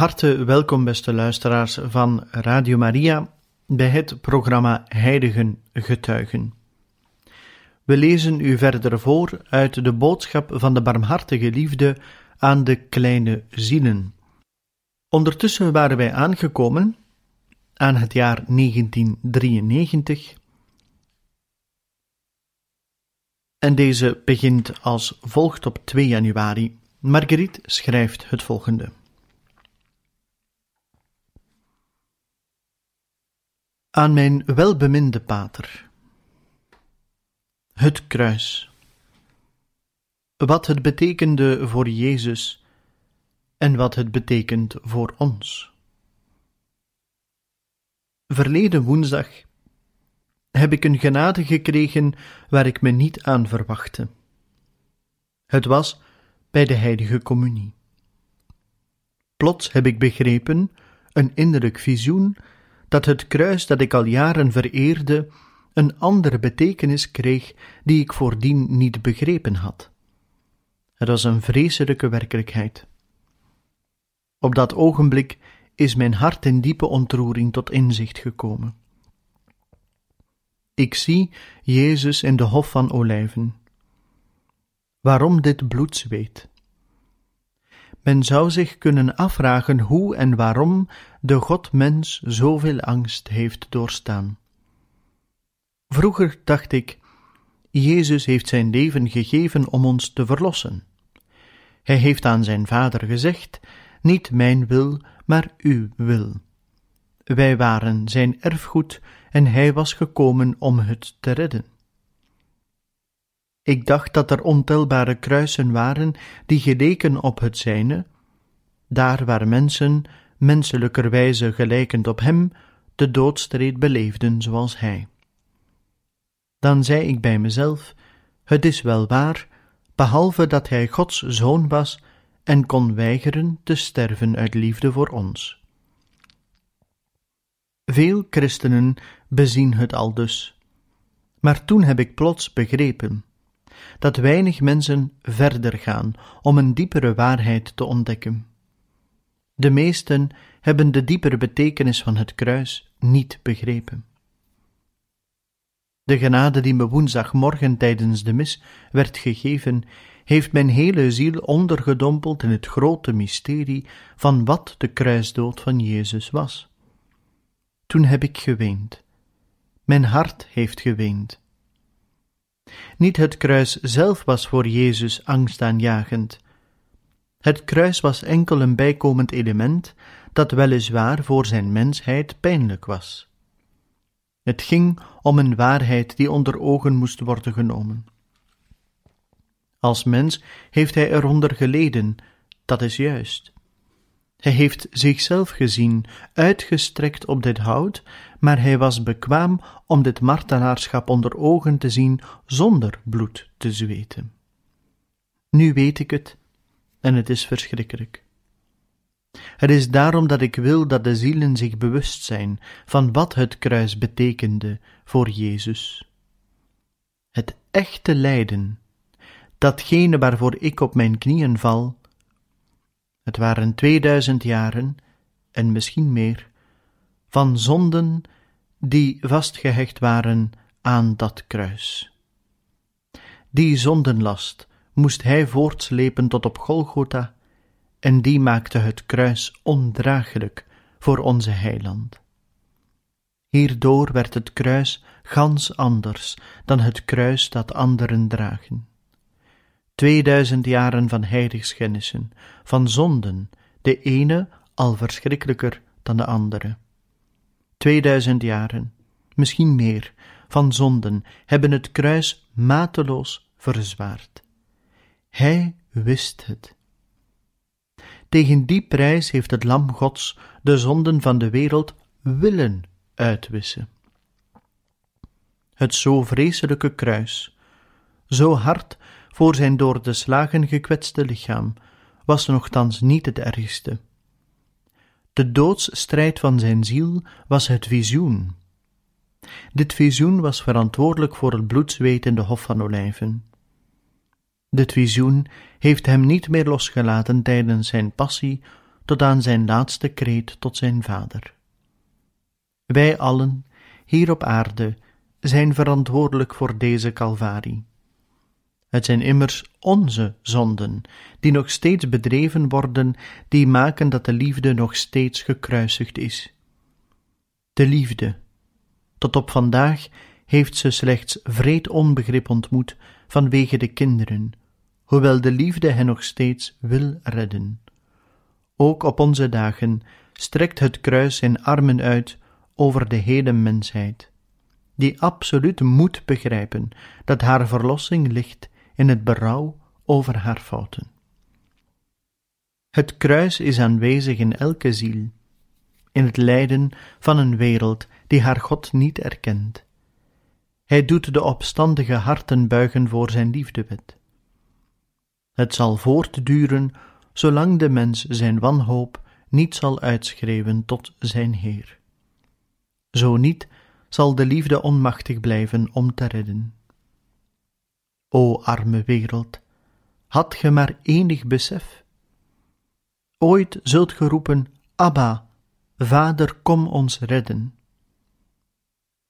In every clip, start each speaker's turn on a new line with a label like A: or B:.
A: Harte welkom, beste luisteraars van Radio Maria, bij het programma Heiligen Getuigen. We lezen u verder voor uit de boodschap van de barmhartige liefde aan de kleine zielen. Ondertussen waren wij aangekomen aan het jaar 1993. En deze begint als volgt op 2 januari. Marguerite schrijft het volgende. Aan mijn welbeminde pater. Het kruis. Wat het betekende voor Jezus en wat het betekent voor ons. Verleden woensdag heb ik een genade gekregen waar ik me niet aan verwachtte. Het was bij de heilige communie. Plots heb ik begrepen, een innerlijk visioen, dat het kruis dat ik al jaren vereerde een andere betekenis kreeg die ik voordien niet begrepen had. Het was een vreselijke werkelijkheid. Op dat ogenblik is mijn hart in diepe ontroering tot inzicht gekomen. Ik zie Jezus in de Hof van Olijven. Waarom dit bloedzweet? Men zou zich kunnen afvragen hoe en waarom de God-mens zoveel angst heeft doorstaan. Vroeger dacht ik, Jezus heeft zijn leven gegeven om ons te verlossen. Hij heeft aan zijn Vader gezegd: Niet mijn wil, maar uw wil. Wij waren zijn erfgoed en hij was gekomen om het te redden. Ik dacht dat er ontelbare kruisen waren die geleken op het zijne, daar waar mensen, menselijkerwijze gelijkend op hem, de doodstreed beleefden zoals hij. Dan zei ik bij mezelf: Het is wel waar, behalve dat hij Gods zoon was en kon weigeren te sterven uit liefde voor ons. Veel christenen bezien het al dus. Maar toen heb ik plots begrepen dat weinig mensen verder gaan om een diepere waarheid te ontdekken. De meesten hebben de diepere betekenis van het kruis niet begrepen. De genade die me woensdagmorgen tijdens de mis werd gegeven, heeft mijn hele ziel ondergedompeld in het grote mysterie van wat de kruisdood van Jezus was. Toen heb ik geweend. Mijn hart heeft geweend. Niet het kruis zelf was voor Jezus angstaanjagend. Het kruis was enkel een bijkomend element dat weliswaar voor zijn mensheid pijnlijk was. Het ging om een waarheid die onder ogen moest worden genomen. Als mens heeft hij eronder geleden, dat is juist. Hij heeft zichzelf gezien, uitgestrekt op dit hout, maar hij was bekwaam om dit martelaarschap onder ogen te zien zonder bloed te zweten. Nu weet ik het, en het is verschrikkelijk. Het is daarom dat ik wil dat de zielen zich bewust zijn van wat het kruis betekende voor Jezus. Het echte lijden, datgene waarvoor ik op mijn knieën val, het waren tweeduizend jaren, en misschien meer, van zonden die vastgehecht waren aan dat kruis. Die zondenlast moest hij voortslepen tot op Golgotha, en die maakte het kruis ondraaglijk voor onze heiland. Hierdoor werd het kruis gans anders dan het kruis dat anderen dragen. Tweeduizend jaren van heiligschennissen, van zonden, de ene al verschrikkelijker dan de andere. Tweeduizend jaren, misschien meer, van zonden hebben het kruis mateloos verzwaard. Hij wist het. Tegen die prijs heeft het Lam Gods de zonden van de wereld willen uitwissen. Het zo vreselijke kruis, zo hard voor zijn door de slagen gekwetste lichaam, was nogthans niet het ergste. De doodsstrijd van zijn ziel was het visioen. Dit visioen was verantwoordelijk voor het bloedzweet in de Hof van Olijven. Dit visioen heeft hem niet meer losgelaten tijdens zijn passie tot aan zijn laatste kreet tot zijn vader. Wij allen, hier op aarde, zijn verantwoordelijk voor deze Calvarie. Het zijn immers onze zonden, die nog steeds bedreven worden, die maken dat de liefde nog steeds gekruisigd is. De liefde. Tot op vandaag heeft ze slechts vreed onbegrip ontmoet vanwege de kinderen, hoewel de liefde hen nog steeds wil redden. Ook op onze dagen strekt het kruis zijn armen uit over de hele mensheid, die absoluut moet begrijpen dat haar verlossing ligt in het berouw over haar fouten. Het kruis is aanwezig in elke ziel, in het lijden van een wereld die haar God niet erkent. Hij doet de opstandige harten buigen voor zijn liefdewet. Het zal voortduren zolang de mens zijn wanhoop niet zal uitschreeuwen tot zijn Heer. Zo niet, zal de liefde onmachtig blijven om te redden. O arme wereld, had ge maar enig besef? Ooit zult ge roepen, Abba, Vader, kom ons redden.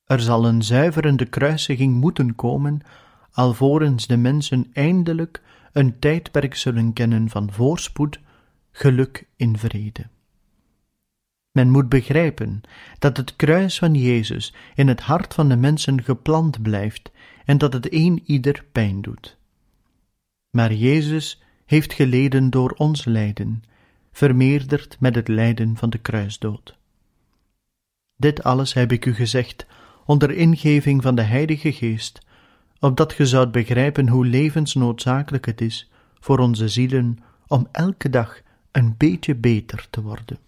A: Er zal een zuiverende kruisiging moeten komen, alvorens de mensen eindelijk een tijdperk zullen kennen van voorspoed, geluk in vrede. Men moet begrijpen dat het kruis van Jezus in het hart van de mensen geplant blijft en dat het een ieder pijn doet. Maar Jezus heeft geleden door ons lijden, vermeerderd met het lijden van de kruisdood. Dit alles heb ik u gezegd onder ingeving van de Heilige Geest, opdat ge zoudt begrijpen hoe levensnoodzakelijk het is voor onze zielen om elke dag een beetje beter te worden.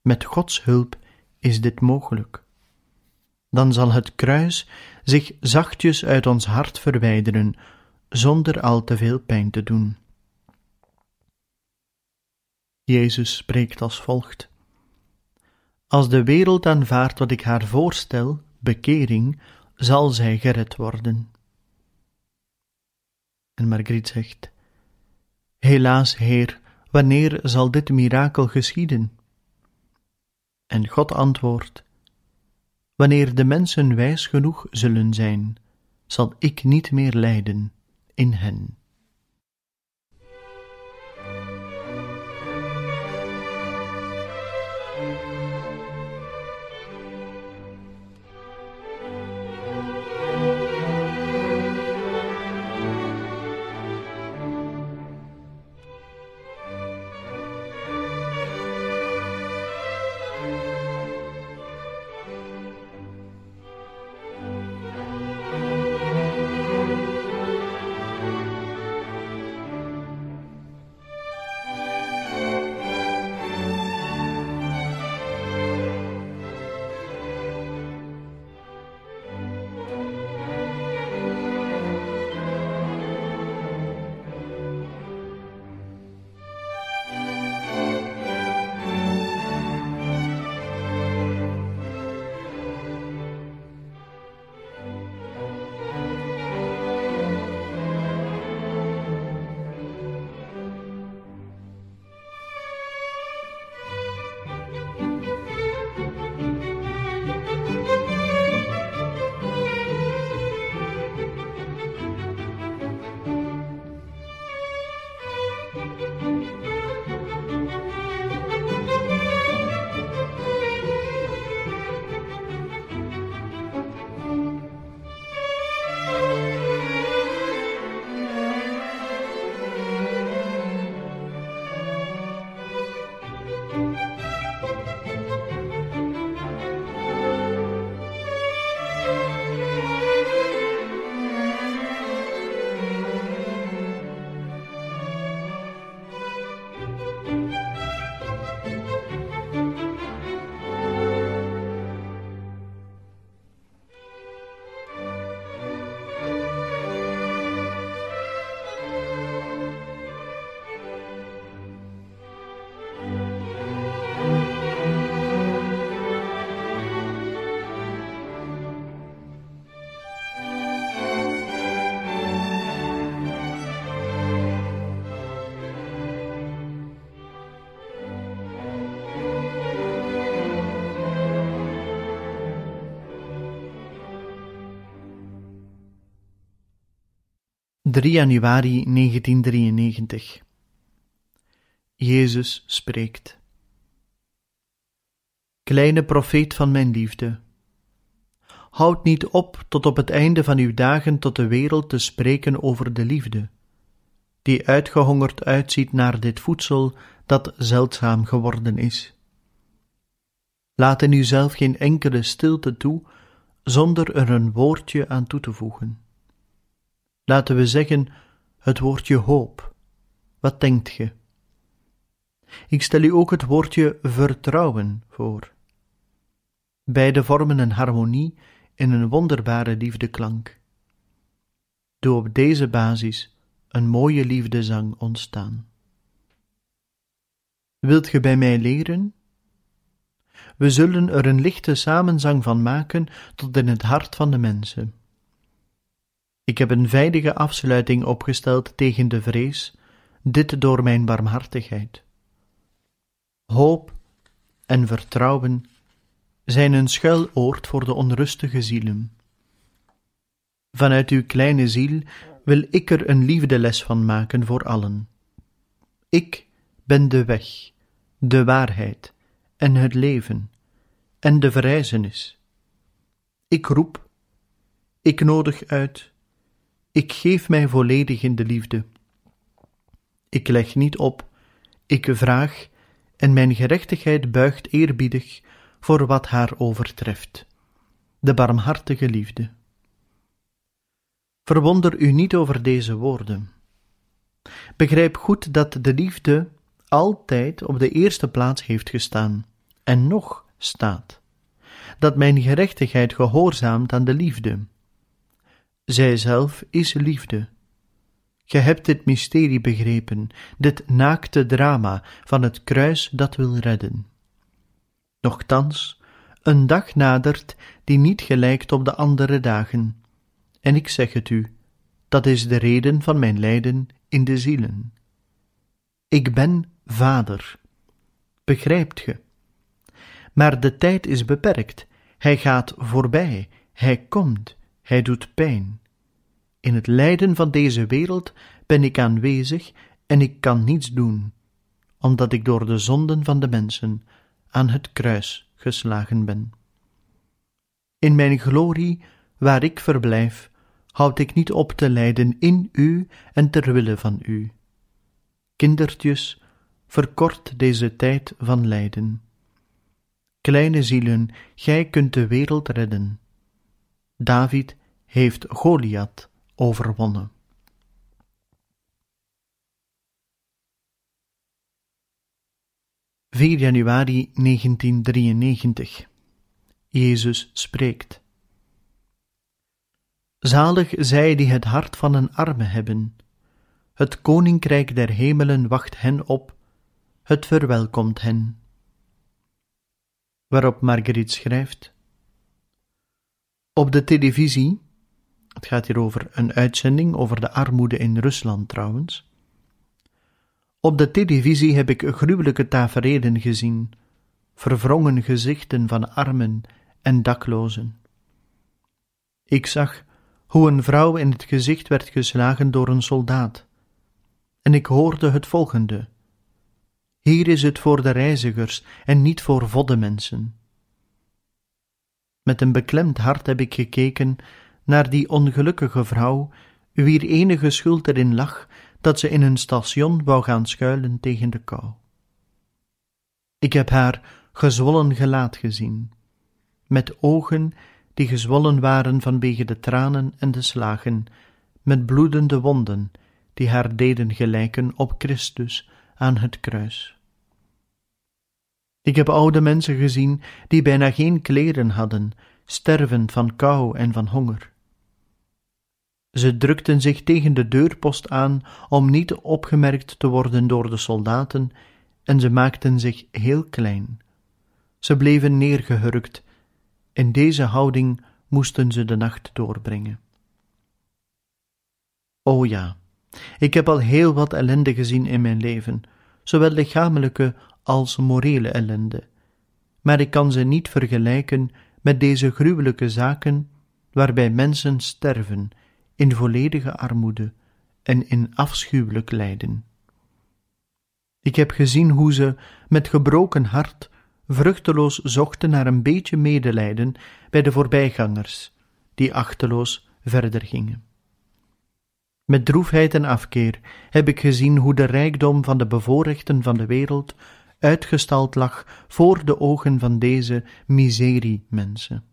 A: Met Gods hulp is dit mogelijk. Dan zal het kruis zich zachtjes uit ons hart verwijderen, zonder al te veel pijn te doen. Jezus spreekt als volgt: Als de wereld aanvaardt wat ik haar voorstel, bekering, zal zij gered worden. En Margriet zegt: Helaas, Heer, wanneer zal dit mirakel geschieden? En God antwoordt: Wanneer de mensen wijs genoeg zullen zijn, zal ik niet meer lijden in hen. 3 januari 1993 Jezus spreekt. Kleine profeet van mijn liefde, houd niet op tot op het einde van uw dagen tot de wereld te spreken over de liefde, die uitgehongerd uitziet naar dit voedsel dat zeldzaam geworden is. Laat in uzelf geen enkele stilte toe, zonder er een woordje aan toe te voegen. Laten we zeggen het woordje hoop. Wat denkt ge? Ik stel u ook het woordje vertrouwen voor. Beide vormen een harmonie in een wonderbare liefdeklank. Doe op deze basis een mooie liefdezang ontstaan. Wilt ge bij mij leren? We zullen er een lichte samenzang van maken tot in het hart van de mensen. Ik heb een veilige afsluiting opgesteld tegen de vrees, dit door mijn barmhartigheid. Hoop en vertrouwen zijn een schuiloord voor de onrustige zielen. Vanuit uw kleine ziel wil ik er een liefdeles van maken voor allen. Ik ben de weg, de waarheid en het leven en de verrijzenis. Ik roep, ik nodig uit, ik geef mij volledig in de liefde. Ik leg niet op, ik vraag, en mijn gerechtigheid buigt eerbiedig voor wat haar overtreft, de barmhartige liefde. Verwonder u niet over deze woorden. Begrijp goed dat de liefde altijd op de eerste plaats heeft gestaan en nog staat, dat mijn gerechtigheid gehoorzaamt aan de liefde. Zij zelf is liefde. Ge hebt dit mysterie begrepen, dit naakte drama van het kruis dat wil redden. Nochtans, een dag nadert die niet gelijkt op de andere dagen, en ik zeg het u, dat is de reden van mijn lijden in de zielen. Ik ben vader. Begrijpt ge? Maar de tijd is beperkt, hij gaat voorbij, hij komt, hij doet pijn. In het lijden van deze wereld ben ik aanwezig en ik kan niets doen, omdat ik door de zonden van de mensen aan het kruis geslagen ben. In mijn glorie, waar ik verblijf, houd ik niet op te lijden in u en ter wille van u. Kindertjes, verkort deze tijd van lijden. Kleine zielen, gij kunt de wereld redden. David heeft Goliath overwonnen. 4 januari 1993 Jezus spreekt. Zalig zij die het hart van een arme hebben. Het koninkrijk der hemelen wacht hen op, het verwelkomt hen. Waarop Marguerite schrijft: Op de televisie, het gaat hier over een uitzending over de armoede in Rusland trouwens op de televisie heb ik gruwelijke tafereelen gezien, verwrongen gezichten van armen en daklozen. Ik zag hoe een vrouw in het gezicht werd geslagen door een soldaat, en ik hoorde het volgende: Hier is het voor de reizigers en niet voor vodde mensen. Met een beklemd hart heb ik gekeken naar die ongelukkige vrouw, wier enige schuld erin lag dat ze in een station wou gaan schuilen tegen de kou. Ik heb haar gezwollen gelaat gezien, met ogen die gezwollen waren vanwege de tranen en de slagen, met bloedende wonden die haar deden gelijken op Christus aan het kruis. Ik heb oude mensen gezien die bijna geen kleren hadden, sterven van kou en van honger. Ze drukten zich tegen de deurpost aan om niet opgemerkt te worden door de soldaten, en ze maakten zich heel klein. Ze bleven neergehurkt. In deze houding moesten ze de nacht doorbrengen. O ja, ik heb al heel wat ellende gezien in mijn leven, zowel lichamelijke als morele ellende, maar ik kan ze niet vergelijken met deze gruwelijke zaken waarbij mensen sterven in volledige armoede en in afschuwelijk lijden. Ik heb gezien hoe ze met gebroken hart vruchteloos zochten naar een beetje medelijden bij de voorbijgangers, die achteloos verder gingen. Met droefheid en afkeer heb ik gezien hoe de rijkdom van de bevoorrechten van de wereld uitgestald lag voor de ogen van deze miseriemensen.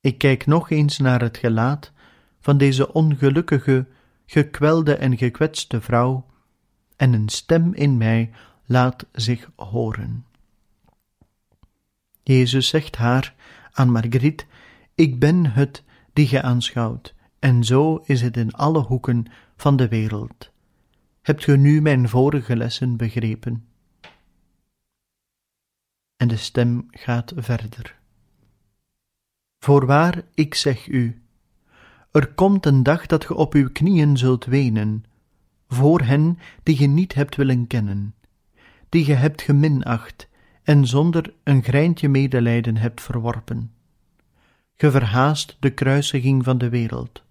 A: Ik kijk nog eens naar het gelaat van deze ongelukkige, gekwelde en gekwetste vrouw, en een stem in mij laat zich horen. Jezus zegt haar aan Margriet: Ik ben het die ge aanschouwt, en zo is het in alle hoeken van de wereld. Hebt ge nu mijn vorige lessen begrepen? En de stem gaat verder. Voorwaar, ik zeg u, er komt een dag dat ge op uw knieën zult wenen, voor hen die ge niet hebt willen kennen, die ge hebt geminacht en zonder een greintje medelijden hebt verworpen. Ge verhaast de kruisiging van de wereld.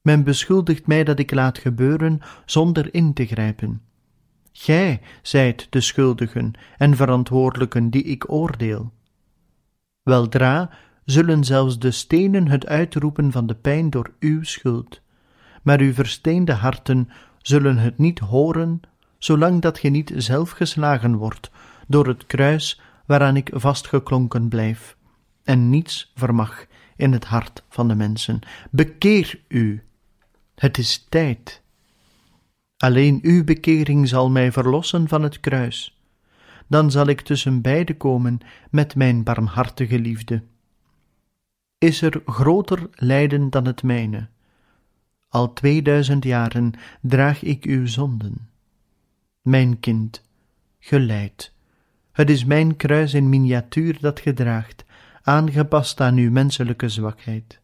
A: Men beschuldigt mij dat ik laat gebeuren zonder in te grijpen. Gij zijt de schuldigen en verantwoordelijken die ik oordeel. Weldra zullen zelfs de stenen het uitroepen van de pijn door uw schuld, maar uw versteende harten zullen het niet horen, zolang dat ge niet zelf geslagen wordt door het kruis waaraan ik vastgeklonken blijf, en niets vermag in het hart van de mensen. Bekeer u, het is tijd. Alleen uw bekering zal mij verlossen van het kruis. Dan zal ik tussen beiden komen met mijn barmhartige liefde. Is er groter lijden dan het mijne? Al tweeduizend jaren draag ik uw zonden. Mijn kind, geleid. Het is mijn kruis in miniatuur dat gedraagt, aangepast aan uw menselijke zwakheid.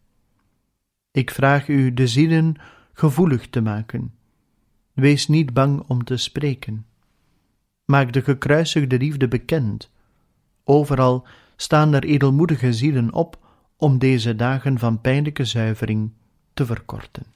A: Ik vraag u de zielen gevoelig te maken. Wees niet bang om te spreken. Maak de gekruisigde liefde bekend. Overal staan er edelmoedige zielen op om deze dagen van pijnlijke zuivering te verkorten.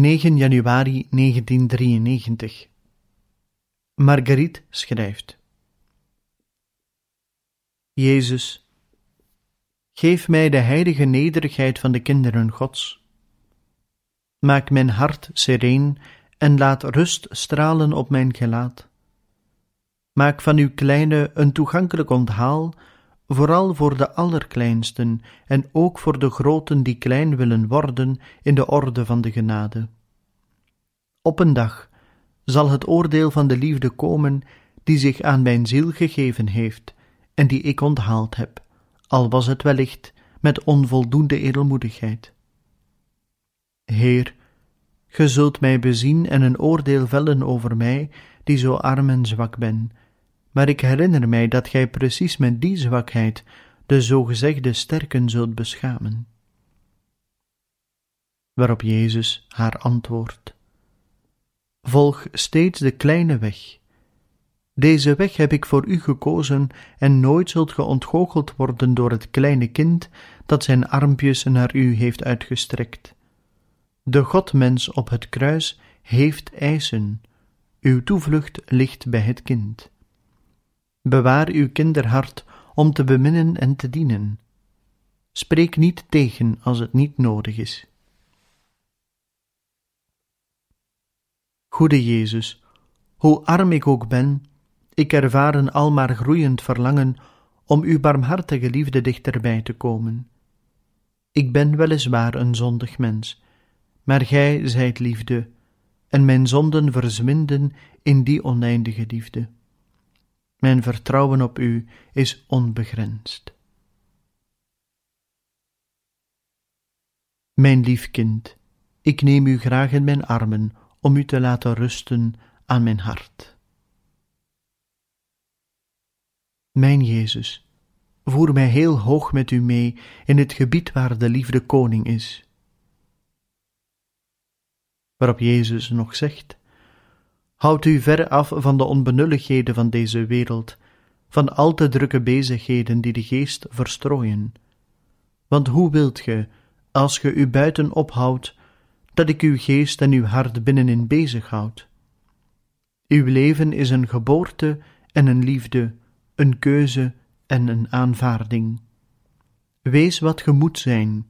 A: 9 januari 1993 Marguerite schrijft Jezus, geef mij de heilige nederigheid van de kinderen Gods. Maak mijn hart sereen en laat rust stralen op mijn gelaat. Maak van uw kleine een toegankelijk onthaal, vooral voor de allerkleinsten en ook voor de groten die klein willen worden in de orde van de genade. Op een dag zal het oordeel van de liefde komen die zich aan mijn ziel gegeven heeft en die ik onthaald heb, al was het wellicht met onvoldoende edelmoedigheid. Heer, ge zult mij bezien en een oordeel vellen over mij, die zo arm en zwak ben, maar ik herinner mij dat gij precies met die zwakheid de zogezegde sterken zult beschamen. Waarop Jezus haar antwoordt: Volg steeds de kleine weg. Deze weg heb ik voor u gekozen en nooit zult ge ontgoocheld worden door het kleine kind dat zijn armpjes naar u heeft uitgestrekt. De Godmens op het kruis heeft eisen. Uw toevlucht ligt bij het kind. Bewaar uw kinderhart om te beminnen en te dienen. Spreek niet tegen als het niet nodig is. Goede Jezus, hoe arm ik ook ben, ik ervaar een almaar groeiend verlangen om uw barmhartige liefde dichterbij te komen. Ik ben weliswaar een zondig mens, maar gij zijt liefde, en mijn zonden verzwinden in die oneindige liefde. Mijn vertrouwen op u is onbegrensd. Mijn lief kind, ik neem u graag in mijn armen om u te laten rusten aan mijn hart. Mijn Jezus, voer mij heel hoog met u mee in het gebied waar de liefde koning is. Waarop Jezus nog zegt: Houd u ver af van de onbenulligheden van deze wereld, van al te drukke bezigheden die de geest verstrooien. Want hoe wilt ge, als ge u buiten ophoudt, dat ik uw geest en uw hart binnenin bezighoud? Uw leven is een geboorte en een liefde, een keuze en een aanvaarding. Wees wat ge moet zijn,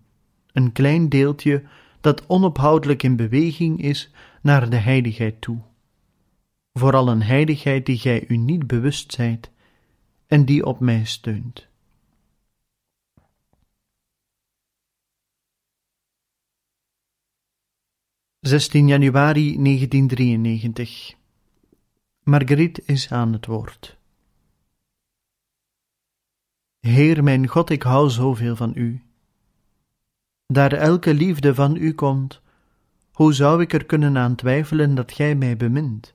A: een klein deeltje dat onophoudelijk in beweging is naar de heiligheid toe. Vooral een heiligheid die gij u niet bewust zijt en die op mij steunt. Zestien januari 1993 Marguerite is aan het woord. Heer mijn God, ik hou zoveel van u. Daar elke liefde van u komt, hoe zou ik er kunnen aan twijfelen dat gij mij bemint?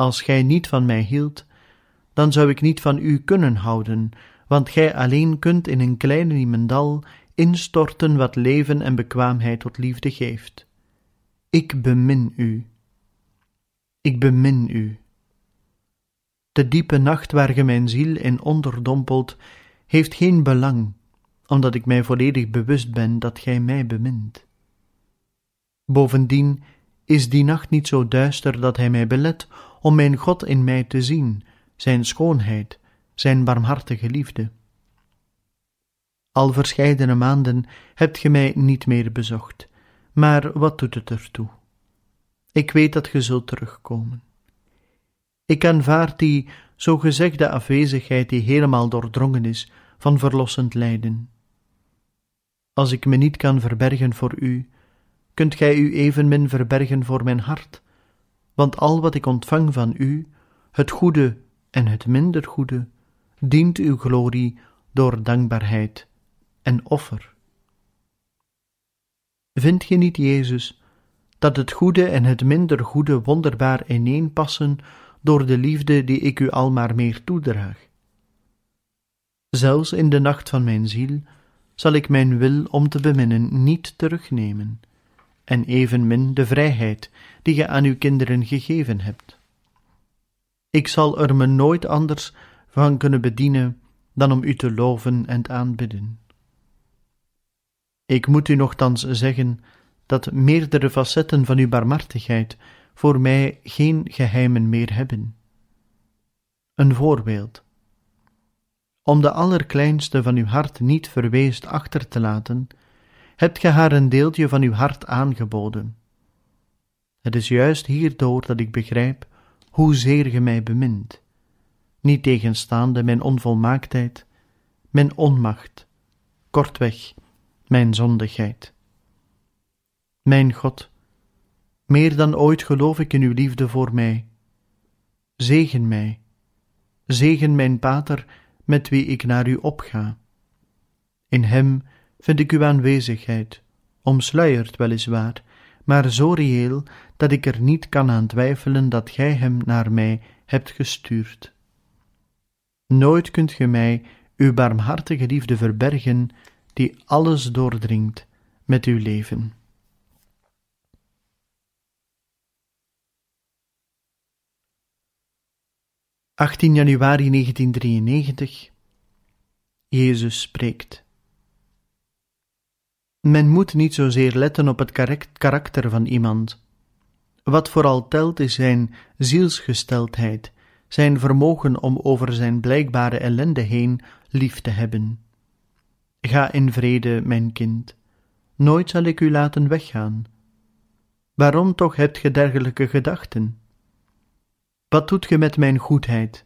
A: Als gij niet van mij hield, dan zou ik niet van u kunnen houden, want gij alleen kunt in een kleine niemendal instorten wat leven en bekwaamheid tot liefde geeft. Ik bemin u. Ik bemin u. De diepe nacht waar ge mijn ziel in onderdompelt, heeft geen belang, omdat ik mij volledig bewust ben dat gij mij bemint. Bovendien is die nacht niet zo duister dat hij mij belet om mijn God in mij te zien, zijn schoonheid, zijn barmhartige liefde. Al verscheidene maanden hebt ge mij niet meer bezocht, maar wat doet het ertoe? Ik weet dat ge zult terugkomen. Ik aanvaard die zogezegde afwezigheid die helemaal doordrongen is van verlossend lijden. Als ik me niet kan verbergen voor u, kunt gij u evenmin verbergen voor mijn hart, want al wat ik ontvang van u, het goede en het minder goede, dient uw glorie door dankbaarheid en offer. Vindt ge niet, Jezus, dat het goede en het minder goede wonderbaar ineenpassen door de liefde die ik u al maar meer toedraag? Zelfs in de nacht van mijn ziel zal ik mijn wil om te beminnen niet terugnemen, en evenmin de vrijheid die ge aan uw kinderen gegeven hebt. Ik zal er me nooit anders van kunnen bedienen dan om u te loven en aanbidden. Ik moet u nochtans zeggen dat meerdere facetten van uw barmhartigheid voor mij geen geheimen meer hebben. Een voorbeeld. Om de allerkleinste van uw hart niet verweest achter te laten, hebt ge haar een deeltje van uw hart aangeboden. Het is juist hierdoor dat ik begrijp hoezeer ge mij bemint, niet tegenstaande mijn onvolmaaktheid, mijn onmacht, kortweg, mijn zondigheid. Mijn God, meer dan ooit geloof ik in uw liefde voor mij. Zegen mij, zegen mijn Pater, met wie ik naar u opga. In hem vind ik uw aanwezigheid, omsluierd weliswaar, maar zo reëel dat ik er niet kan aan twijfelen dat gij hem naar mij hebt gestuurd. Nooit kunt gij mij uw barmhartige liefde verbergen, die alles doordringt met uw leven. ...18 januari 1993... Jezus spreekt... Men moet niet zozeer letten op het karakter van iemand. Wat vooral telt is zijn zielsgesteldheid, zijn vermogen om over zijn blijkbare ellende heen lief te hebben. Ga in vrede, mijn kind. Nooit zal ik u laten weggaan. Waarom toch hebt ge dergelijke gedachten? Wat doet ge met mijn goedheid?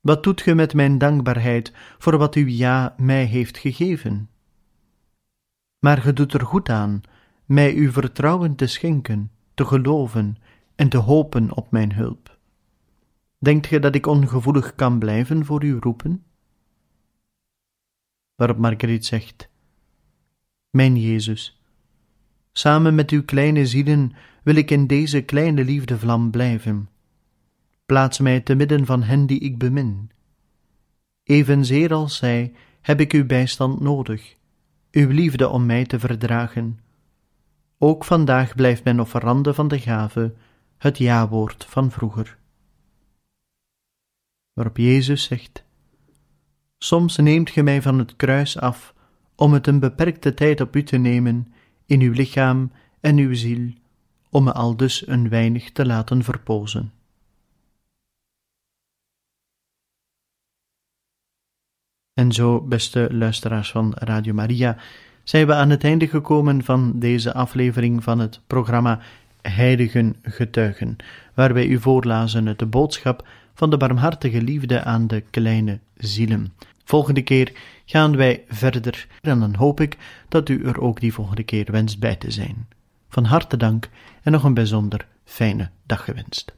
A: Wat doet ge met mijn dankbaarheid voor wat uw ja mij heeft gegeven? Maar ge doet er goed aan mij uw vertrouwen te schenken, te geloven en te hopen op mijn hulp. Denkt ge dat ik ongevoelig kan blijven voor uw roepen? Waarop Marguerite zegt: Mijn Jezus, samen met uw kleine zielen wil ik in deze kleine liefdevlam blijven Plaats mij te midden van hen die ik bemin. Evenzeer als zij heb ik uw bijstand nodig, uw liefde om mij te verdragen. Ook vandaag blijft mijn offerande van de gave het ja-woord van vroeger. Waarop Jezus zegt: Soms neemt ge mij van het kruis af om het een beperkte tijd op u te nemen in uw lichaam en uw ziel, om me aldus een weinig te laten verpozen. En zo, beste luisteraars van Radio Maria, zijn we aan het einde gekomen van deze aflevering van het programma Heiligen Getuigen, waar wij u voorlazen uit de boodschap van de barmhartige liefde aan de kleine zielen. Volgende keer gaan wij verder en dan hoop ik dat u er ook die volgende keer wenst bij te zijn. Van harte dank en nog een bijzonder fijne dag gewenst.